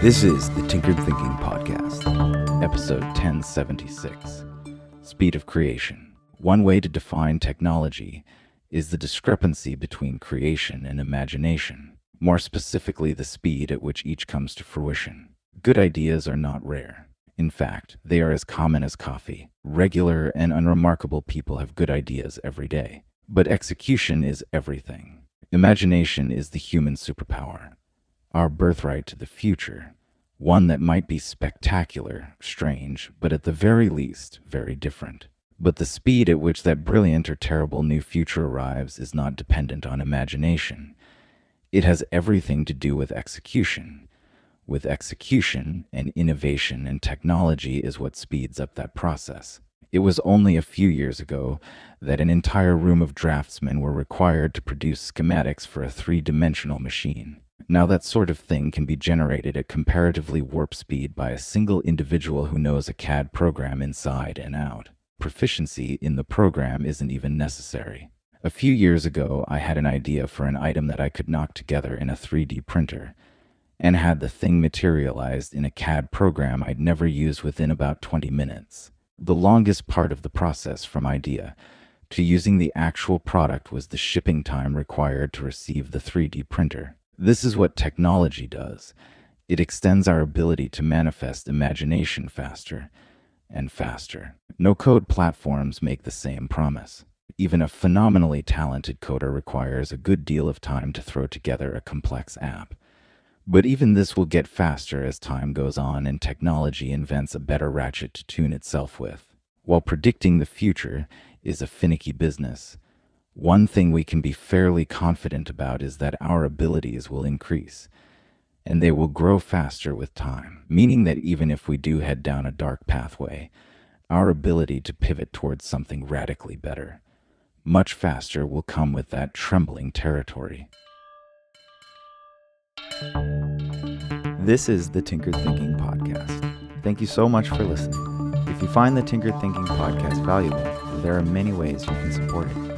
This is the Tinkered Thinking Podcast, episode 1076 Speed of Creation. One way to define technology is the discrepancy between creation and imagination, more specifically, the speed at which each comes to fruition. Good ideas are not rare. In fact, they are as common as coffee. Regular and unremarkable people have good ideas every day. But execution is everything. Imagination is the human superpower, our birthright to the future, one that might be spectacular, strange, but at the very least, very different. But the speed at which that brilliant or terrible new future arrives is not dependent on imagination. It has everything to do with execution. With execution, and innovation and technology is what speeds up that process. It was only a few years ago that an entire room of draftsmen were required to produce schematics for a three dimensional machine. Now, that sort of thing can be generated at comparatively warp speed by a single individual who knows a CAD program inside and out. Proficiency in the program isn't even necessary. A few years ago, I had an idea for an item that I could knock together in a 3D printer, and had the thing materialized in a CAD program I'd never used within about 20 minutes. The longest part of the process from idea to using the actual product was the shipping time required to receive the 3D printer. This is what technology does. It extends our ability to manifest imagination faster and faster. No code platforms make the same promise. Even a phenomenally talented coder requires a good deal of time to throw together a complex app. But even this will get faster as time goes on and technology invents a better ratchet to tune itself with. While predicting the future is a finicky business, one thing we can be fairly confident about is that our abilities will increase, and they will grow faster with time, meaning that even if we do head down a dark pathway, our ability to pivot towards something radically better, much faster, will come with that trembling territory. This is the Tinkered Thinking Podcast. Thank you so much for listening. If you find the Tinkered Thinking Podcast valuable, there are many ways you can support it.